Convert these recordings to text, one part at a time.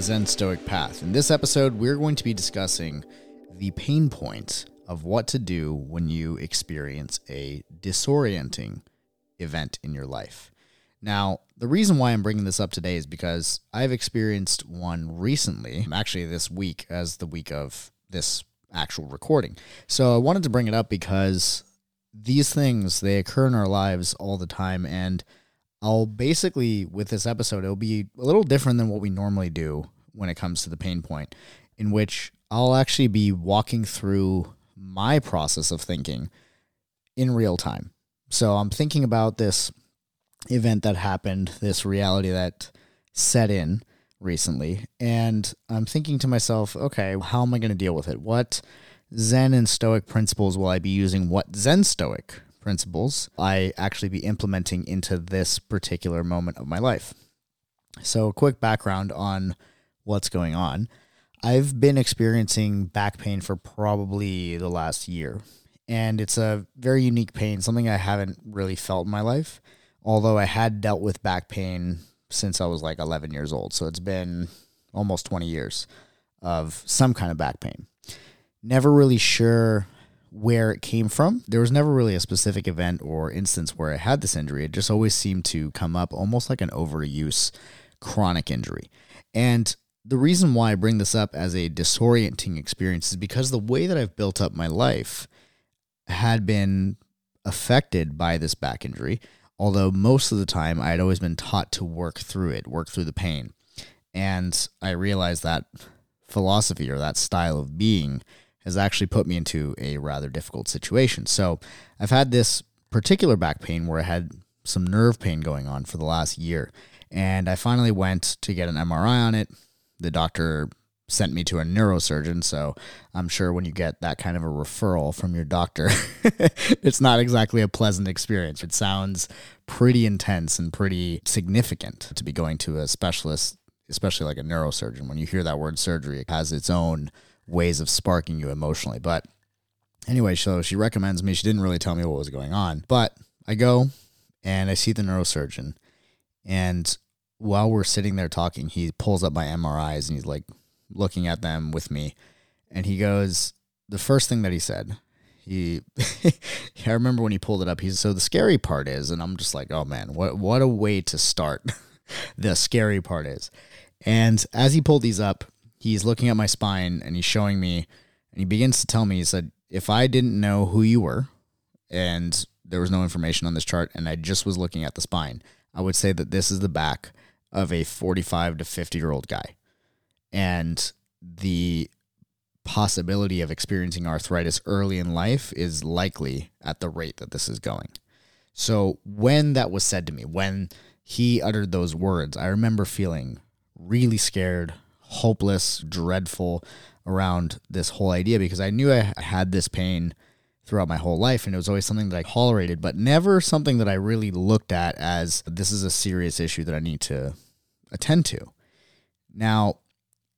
The Zen Stoic Path. In this episode, we're going to be discussing the pain points of what to do when you experience a disorienting event in your life. Now, the reason why I'm bringing this up today is because I've experienced one recently, actually, this week, as the week of this actual recording. So I wanted to bring it up because these things, they occur in our lives all the time. And I'll basically, with this episode, it'll be a little different than what we normally do when it comes to the pain point, in which I'll actually be walking through my process of thinking in real time. So I'm thinking about this event that happened, this reality that set in recently, and I'm thinking to myself, okay, how am I going to deal with it? What Zen and Stoic principles will I be using? What Zen Stoic principles I actually be implementing into this particular moment of my life? So, a quick background on what's going on. I've been experiencing back pain for probably the last year, and it's a very unique pain, something I haven't really felt in my life. Although I had dealt with back pain since I was like 11 years old. So it's been almost 20 years of some kind of back pain. Never really sure where it came from. There was never really a specific event or instance where I had this injury. It just always seemed to come up almost like an overuse chronic injury. And the reason why I bring this up as a disorienting experience is because the way that I've built up my life had been affected by this back injury. Although most of the time I had always been taught to work through it, work through the pain. And I realized that philosophy or that style of being has actually put me into a rather difficult situation. So I've had this particular back pain where I had some nerve pain going on for the last year. And I finally went to get an MRI on it. The doctor sent me to a neurosurgeon. So I'm sure when you get that kind of a referral from your doctor, it's not exactly a pleasant experience. It sounds pretty intense and pretty significant to be going to a specialist, especially like a neurosurgeon. When you hear that word surgery, it has its own ways of sparking you emotionally. But anyway, so she recommends me. She didn't really tell me what was going on, but I go and I see the neurosurgeon. And while we're sitting there talking, he pulls up my MRIs and he's like looking at them with me. And he goes, the first thing that he said, he, I remember when he pulled it up, he's so the scary part is, and I'm just like, oh man, what, what a way to start. the scary part is. And as he pulled these up, he's looking at my spine and he's showing me, and he begins to tell me, he said, if I didn't know who you were and there was no information on this chart and I just was looking at the spine, I would say that this is the back of a 45 to 50 year old guy. And the possibility of experiencing arthritis early in life is likely at the rate that this is going. So when that was said to me, when he uttered those words, I remember feeling really scared, hopeless, dreadful around this whole idea because I knew I had this pain throughout my whole life and it was always something that I tolerated, but never something that I really looked at as this is a serious issue that I need to attend to. Now,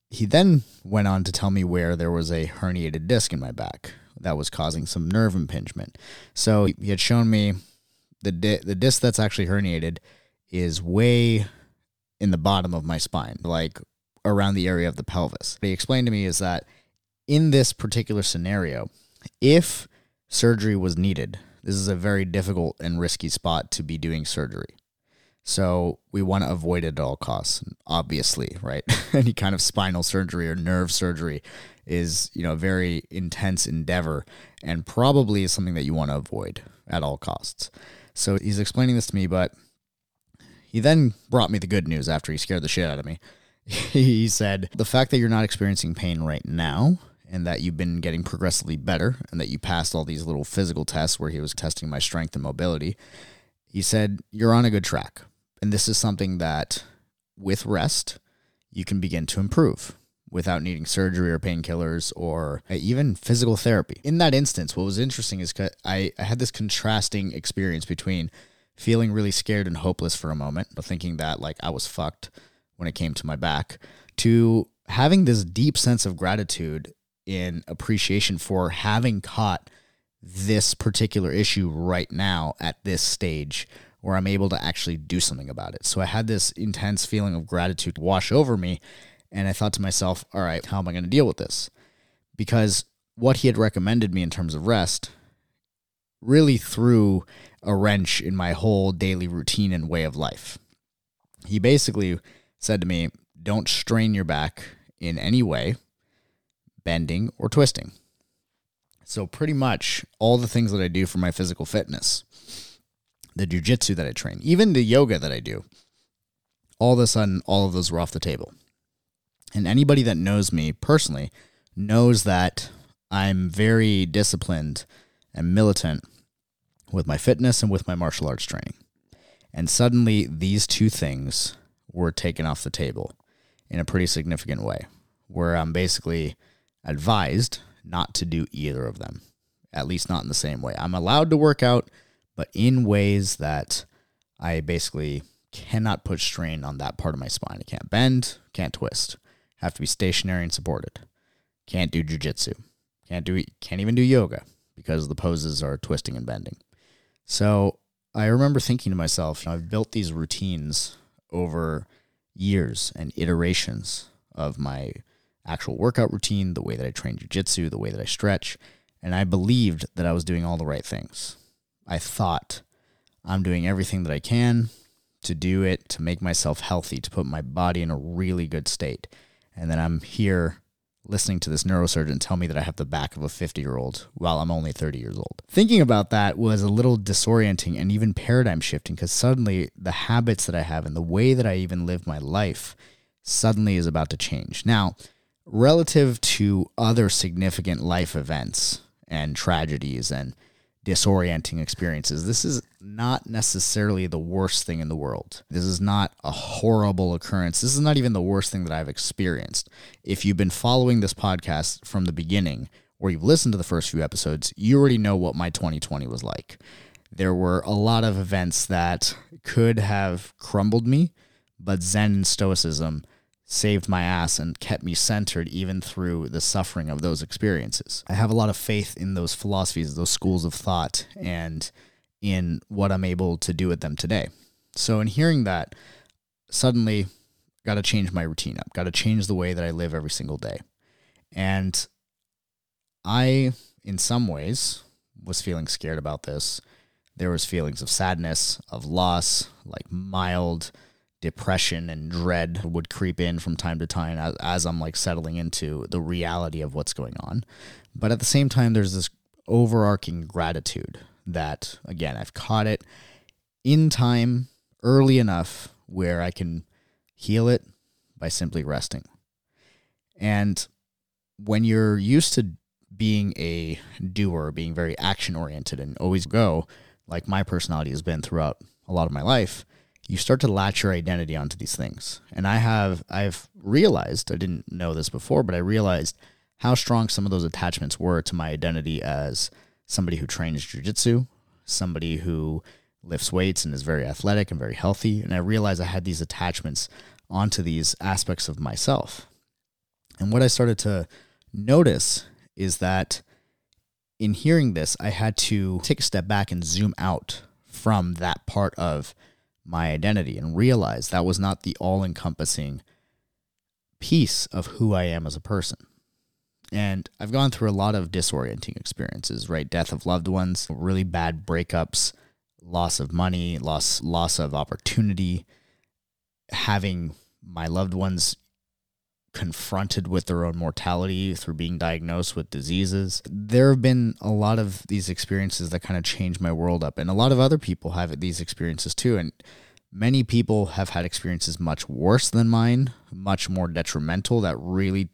he then went on to tell me where there was a herniated disc in my back that was causing some nerve impingement. So he had shown me the di- the disc that's actually herniated is way in the bottom of my spine, like around the area of the pelvis. What he explained to me is that in this particular scenario, if surgery was needed, this is a very difficult and risky spot to be doing surgery. So we want to avoid it at all costs, obviously, right? Any kind of spinal surgery or nerve surgery is, you know, a very intense endeavor and probably is something that you want to avoid at all costs. So he's explaining this to me, but he then brought me the good news after he scared the shit out of me. he said, The fact that you're not experiencing pain right now and that you've been getting progressively better and that you passed all these little physical tests where he was testing my strength and mobility, he said, You're on a good track and this is something that, with rest, you can begin to improve without needing surgery or painkillers or even physical therapy. In that instance, what was interesting is I, I had this contrasting experience between feeling really scared and hopeless for a moment, but thinking that like I was fucked when it came to my back, to having this deep sense of gratitude in appreciation for having caught this particular issue right now at this stage where I'm able to actually do something about it. So I had this intense feeling of gratitude wash over me. And I thought to myself, all right, how am I going to deal with this? Because what he had recommended me in terms of rest really threw a wrench in my whole daily routine and way of life. He basically said to me, don't strain your back in any way, bending or twisting. So, pretty much all the things that I do for my physical fitness, the jujitsu that I train, even the yoga that I do, all of a sudden, all of those were off the table. And anybody that knows me personally knows that I'm very disciplined and militant with my fitness and with my martial arts training. And suddenly, these two things were taken off the table in a pretty significant way, where I'm basically advised not to do either of them, at least not in the same way. I'm allowed to work out, but in ways that I basically cannot put strain on that part of my spine. I can't bend, can't twist, have to be stationary and supported. Can't do jujitsu. Can't do can't even do yoga because the poses are twisting and bending. So I remember thinking to myself, I've built these routines over years and iterations of my actual workout routine, the way that I train jujitsu, the way that I stretch, and I believed that I was doing all the right things. I thought I'm doing everything that I can to do it, to make myself healthy, to put my body in a really good state. And then I'm here listening to this neurosurgeon tell me that I have the back of a 50 year old while I'm only 30 years old. Thinking about that was a little disorienting and even paradigm shifting because suddenly the habits that I have and the way that I even live my life suddenly is about to change. Now, relative to other significant life events and tragedies and disorienting experiences. This is not necessarily the worst thing in the world. This is not a horrible occurrence. This is not even the worst thing that I've experienced. If you've been following this podcast from the beginning, or you've listened to the first few episodes, you already know what my 2020 was like. There were a lot of events that could have crumbled me, but Zen and Stoicism saved my ass and kept me centered even through the suffering of those experiences. I have a lot of faith in those philosophies, those schools of thought, and in what I'm able to do with them today. So, in hearing that, suddenly got to change my routine up, got to change the way that I live every single day. And I, in some ways, was feeling scared about this. There was feelings of sadness, of loss, like mild depression and dread would creep in from time to time as, as I'm like settling into the reality of what's going on. But at the same time, there's this overarching gratitude that, again, I've caught it in time early enough where I can heal it by simply resting. And when you're used to being a doer, being very action oriented and always go, like my personality has been throughout a lot of my life, you start to latch your identity onto these things. And I have I've realized, I didn't know this before, but I realized how strong some of those attachments were to my identity as somebody who trains jujitsu, somebody who lifts weights and is very athletic and very healthy. And I realized I had these attachments onto these aspects of myself. And what I started to notice is that in hearing this, I had to take a step back and zoom out from that part of my identity and realize that was not the all encompassing piece of who I am as a person. And I've gone through a lot of disorienting experiences, right? Death of loved ones, really bad breakups, loss of money, loss loss of opportunity, having my loved ones confronted with their own mortality through being diagnosed with diseases. There have been a lot of these experiences that kind of changed my world up, and a lot of other people have these experiences too. And many people have had experiences much worse than mine, much more detrimental that really,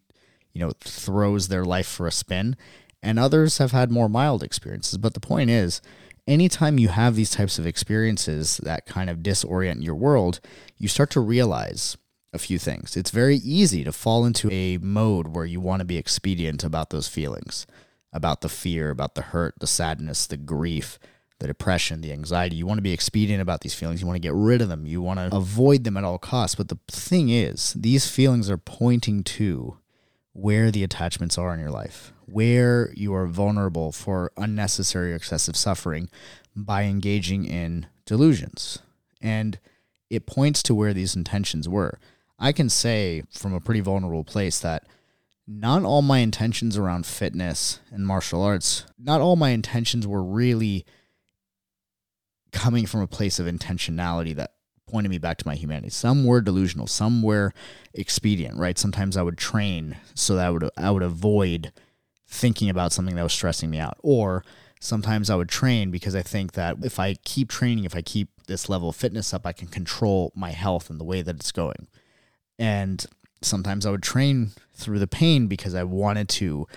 you know, throws their life for a spin. And others have had more mild experiences. But the point is, anytime you have these types of experiences that kind of disorient your world, you start to realize a few things. It's very easy to fall into a mode where you want to be expedient about those feelings, about the fear, about the hurt, the sadness, the grief, the depression, the anxiety. You want to be expedient about these feelings. You want to get rid of them. You want to avoid them at all costs. But the thing is, these feelings are pointing to where the attachments are in your life, where you are vulnerable for unnecessary or excessive suffering by engaging in delusions. And it points to where these intentions were. I can say from a pretty vulnerable place that not all my intentions around fitness and martial arts, not all my intentions were really coming from a place of intentionality that pointed me back to my humanity. Some were delusional, some were expedient, right? Sometimes I would train so that I would I would avoid thinking about something that was stressing me out. Or sometimes I would train because I think that if I keep training, if I keep this level of fitness up, I can control my health and the way that it's going. And sometimes I would train through the pain because I wanted to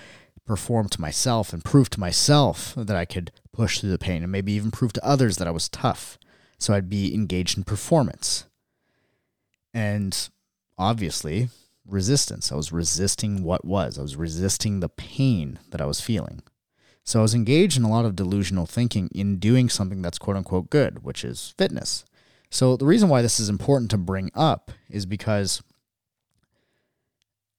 perform to myself and prove to myself that I could push through the pain and maybe even prove to others that I was tough. So I'd be engaged in performance. And obviously, resistance. I was resisting what was. I was resisting the pain that I was feeling. So I was engaged in a lot of delusional thinking in doing something that's quote unquote good, which is fitness. So the reason why this is important to bring up is because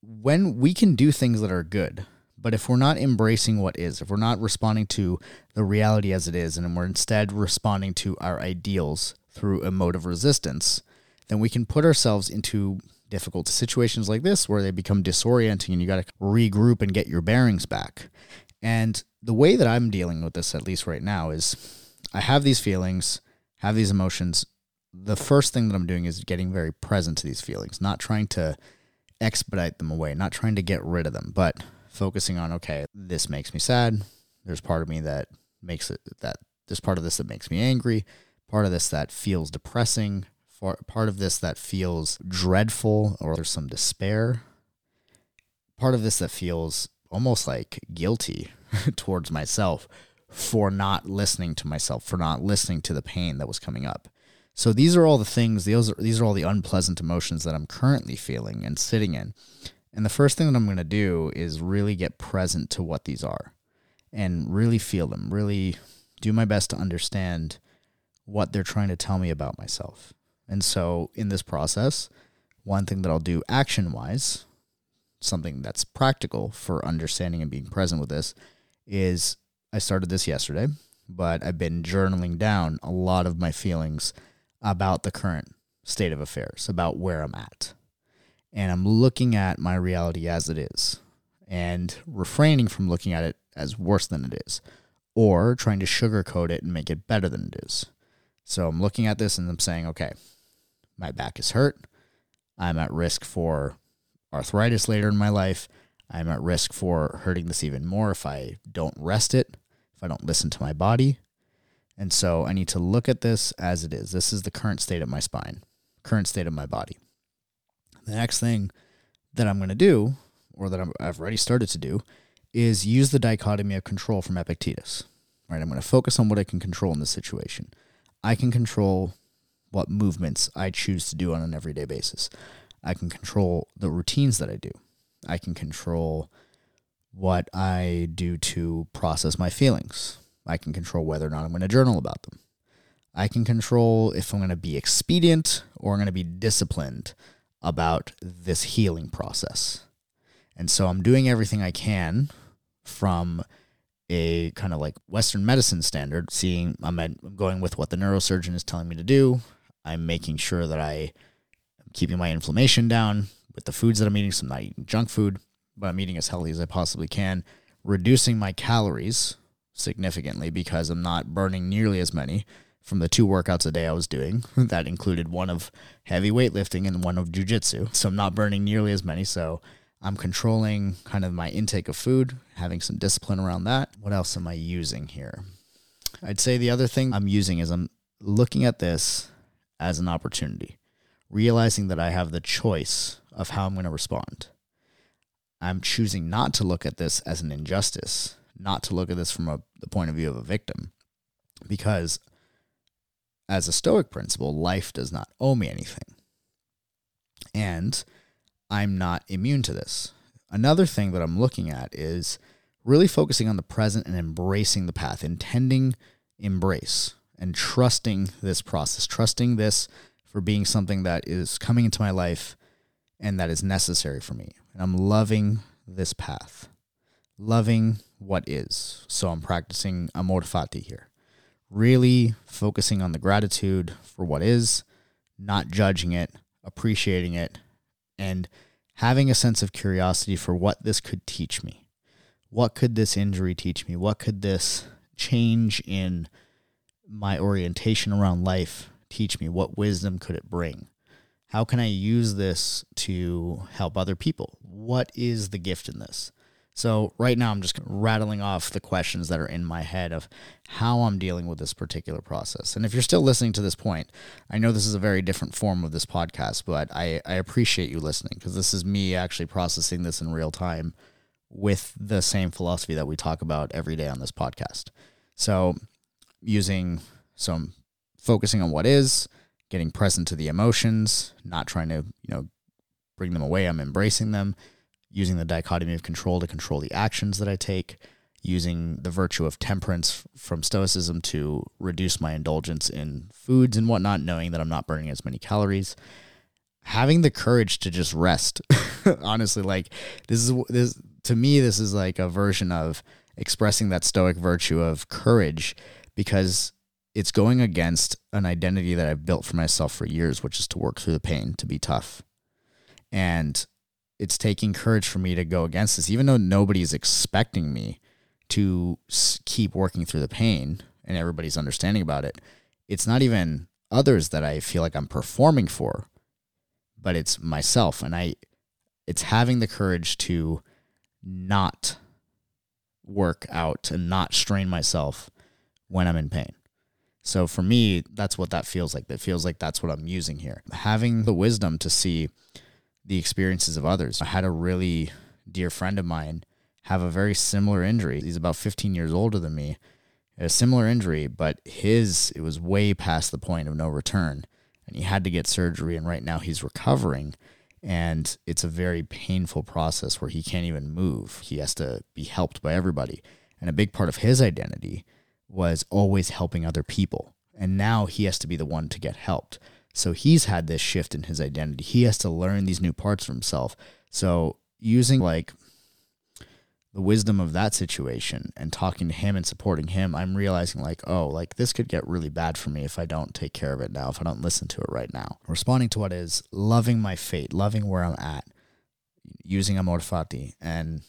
when we can do things that are good, but if we're not embracing what is, if we're not responding to the reality as it is, and we're instead responding to our ideals through emotive resistance, then we can put ourselves into difficult situations like this where they become disorienting and you got to regroup and get your bearings back. And the way that I'm dealing with this, at least right now, is I have these feelings, have these emotions. The first thing that I'm doing is getting very present to these feelings, not trying to expedite them away, not trying to get rid of them, but focusing on, okay, this makes me sad. There's part of me that makes it that there's part of this that makes me angry, part of this that feels depressing, part of this that feels dreadful or there's some despair, part of this that feels almost like guilty towards myself for not listening to myself, for not listening to the pain that was coming up. So these are all the things, these are, these are all the unpleasant emotions that I'm currently feeling and sitting in. And the first thing that I'm going to do is really get present to what these are and really feel them, really do my best to understand what they're trying to tell me about myself. And so in this process, one thing that I'll do action wise, something that's practical for understanding and being present with this, is I started this yesterday, but I've been journaling down a lot of my feelings about the current state of affairs, about where I'm at. And I'm looking at my reality as it is and refraining from looking at it as worse than it is or trying to sugarcoat it and make it better than it is. So I'm looking at this and I'm saying, okay, my back is hurt. I'm at risk for arthritis later in my life. I'm at risk for hurting this even more if I don't rest it, if I don't listen to my body. And so I need to look at this as it is. This is the current state of my spine, current state of my body. The next thing that I'm going to do, or that i have already started to do, is use the dichotomy of control from Epictetus. Right, I'm going to focus on what I can control in this situation. I can control what movements I choose to do on an everyday basis. I can control the routines that I do. I can control what I do to process my feelings. I can control whether or not I'm going to journal about them. I can control if I'm going to be expedient or I'm going to be disciplined about this healing process. And so I'm doing everything I can from a kind of like Western medicine standard, seeing I'm, going with what the neurosurgeon is telling me to do. I'm making sure that I am keeping my inflammation down with the foods that I'm eating. So I'm not eating junk food, but I'm eating as healthy as I possibly can, reducing my calories significantly because I'm not burning nearly as many from the two workouts a day I was doing. that included one of heavy weightlifting and one of jujitsu. So I'm not burning nearly as many. So I'm controlling kind of my intake of food, having some discipline around that. What else am I using here? I'd say the other thing I'm using is I'm looking at this as an opportunity, realizing that I have the choice of how I'm going to respond. I'm choosing not to look at this as an injustice, not to look at this from a, the point of view of a victim, because as a Stoic principle, life does not owe me anything. And I'm not immune to this. Another thing that I'm looking at is really focusing on the present and embracing the path, intending embrace and trusting this process, trusting this for being something that is coming into my life and that is necessary for me. And I'm loving this path, loving what is. So I'm practicing amor fati here, really focusing on the gratitude for what is, not judging it, appreciating it, and having a sense of curiosity for what this could teach me. What could this injury teach me? What could this change in my orientation around life teach me? What wisdom could it bring? How can I use this to help other people? What is the gift in this? So, right now, I'm just rattling off the questions that are in my head of how I'm dealing with this particular process. And if you're still listening to this point, I know this is a very different form of this podcast, but I, I appreciate you listening because this is me actually processing this in real time with the same philosophy that we talk about every day on this podcast. So, using some focusing on what is, getting present to the emotions, not trying to, you know, bring them away, I'm embracing them using the dichotomy of control to control the actions that I take, using the virtue of temperance from Stoicism to reduce my indulgence in foods and whatnot, knowing that I'm not burning as many calories. Having the courage to just rest. Honestly, like this is this to me, this is like a version of expressing that stoic virtue of courage because it's going against an identity that I've built for myself for years, which is to work through the pain, to be tough. And it's taking courage for me to go against this, even though nobody's expecting me to keep working through the pain and everybody's understanding about it. It's not even others that I feel like I'm performing for, but it's myself. And I, it's having the courage to not work out and not strain myself when I'm in pain. So for me, that's what that feels like. That feels like that's what I'm using here. Having the wisdom to see the experiences of others. I had a really dear friend of mine have a very similar injury. He's about 15 years older than me. A similar injury, but his it was way past the point of no return, and he had to get surgery. And right now he's recovering, and it's a very painful process where he can't even move. He has to be helped by everybody, and a big part of his identity was always helping other people. And now he has to be the one to get helped. So he's had this shift in his identity. He has to learn these new parts for himself. So using like the wisdom of that situation and talking to him and supporting him, I'm realizing like, oh, like this could get really bad for me if I don't take care of it now, if I don't listen to it right now. Responding to what is loving my fate, loving where I'm at, using amor fati and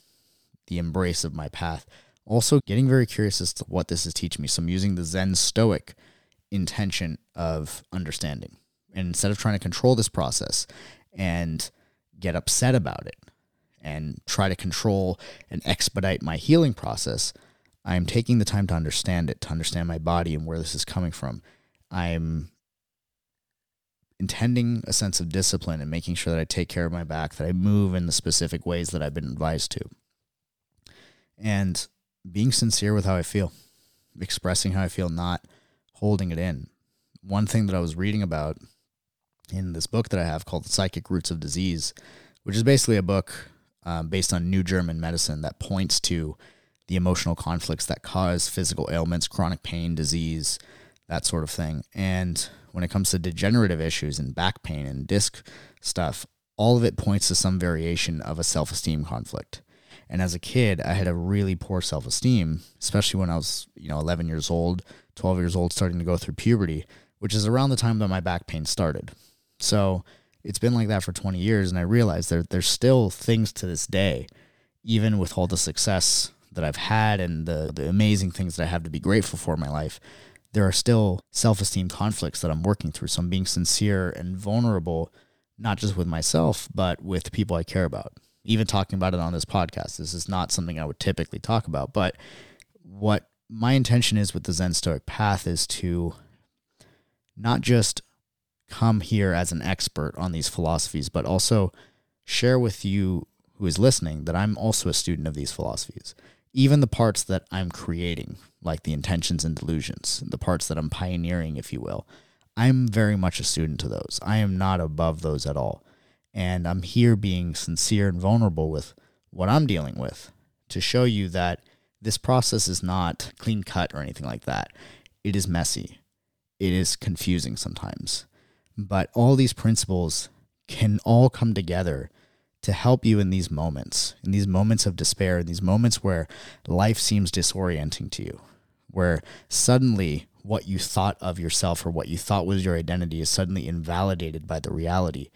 the embrace of my path. Also getting very curious as to what this is teaching me. So I'm using the Zen Stoic intention of understanding. And instead of trying to control this process and get upset about it and try to control and expedite my healing process, I'm taking the time to understand it, to understand my body and where this is coming from. I'm intending a sense of discipline and making sure that I take care of my back, that I move in the specific ways that I've been advised to. And being sincere with how I feel, expressing how I feel, not holding it in. One thing that I was reading about in this book that I have called The Psychic Roots of Disease, which is basically a book um, based on New German medicine that points to the emotional conflicts that cause physical ailments, chronic pain, disease, that sort of thing. And when it comes to degenerative issues and back pain and disc stuff, all of it points to some variation of a self esteem conflict. And as a kid, I had a really poor self esteem, especially when I was, you know, 11 years old, 12 years old, starting to go through puberty, which is around the time that my back pain started. So it's been like that for 20 years. And I realized there, there's still things to this day, even with all the success that I've had and the, the amazing things that I have to be grateful for in my life, there are still self esteem conflicts that I'm working through. So I'm being sincere and vulnerable, not just with myself, but with people I care about. Even talking about it on this podcast, this is not something I would typically talk about. But what my intention is with the Zen Stoic path is to not just come here as an expert on these philosophies, but also share with you who is listening that I'm also a student of these philosophies. Even the parts that I'm creating, like the intentions and delusions, the parts that I'm pioneering, if you will, I'm very much a student to those. I am not above those at all. And I'm here being sincere and vulnerable with what I'm dealing with to show you that this process is not clean cut or anything like that. It is messy. It is confusing sometimes. But all these principles can all come together to help you in these moments, in these moments of despair, in these moments where life seems disorienting to you, where suddenly what you thought of yourself or what you thought was your identity is suddenly invalidated by the reality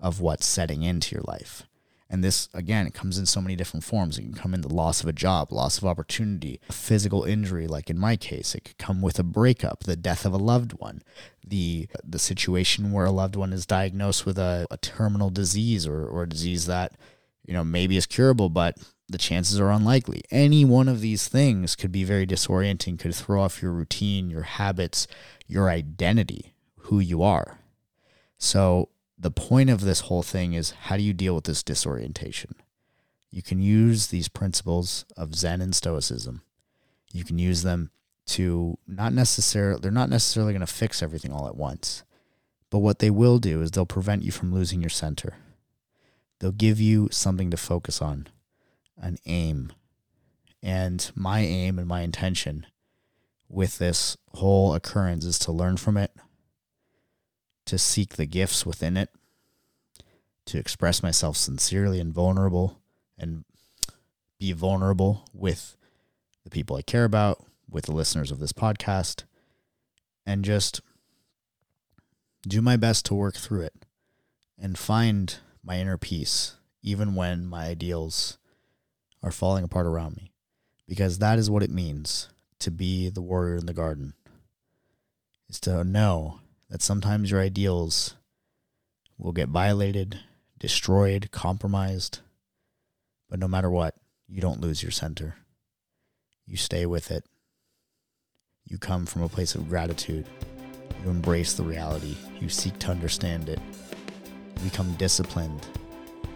of what's setting into your life. And this, again, it comes in so many different forms. It can come in the loss of a job, loss of opportunity, a physical injury, like in my case. It could come with a breakup, the death of a loved one, the the situation where a loved one is diagnosed with a, a terminal disease or, or a disease that, you know, maybe is curable, but the chances are unlikely. Any one of these things could be very disorienting, could throw off your routine, your habits, your identity, who you are. So the point of this whole thing is how do you deal with this disorientation? You can use these principles of Zen and Stoicism. You can use them to not necessarily, they're not necessarily going to fix everything all at once. But what they will do is they'll prevent you from losing your center. They'll give you something to focus on, an aim. And my aim and my intention with this whole occurrence is to learn from it, to seek the gifts within it, to express myself sincerely and vulnerable and be vulnerable with the people I care about, with the listeners of this podcast, and just do my best to work through it and find my inner peace, even when my ideals are falling apart around me. Because that is what it means to be the warrior in the garden, is to know that sometimes your ideals will get violated, destroyed, compromised. But no matter what, you don't lose your center. You stay with it. You come from a place of gratitude. You embrace the reality. You seek to understand it. You become disciplined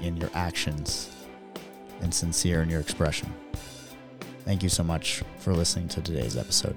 in your actions and sincere in your expression. Thank you so much for listening to today's episode.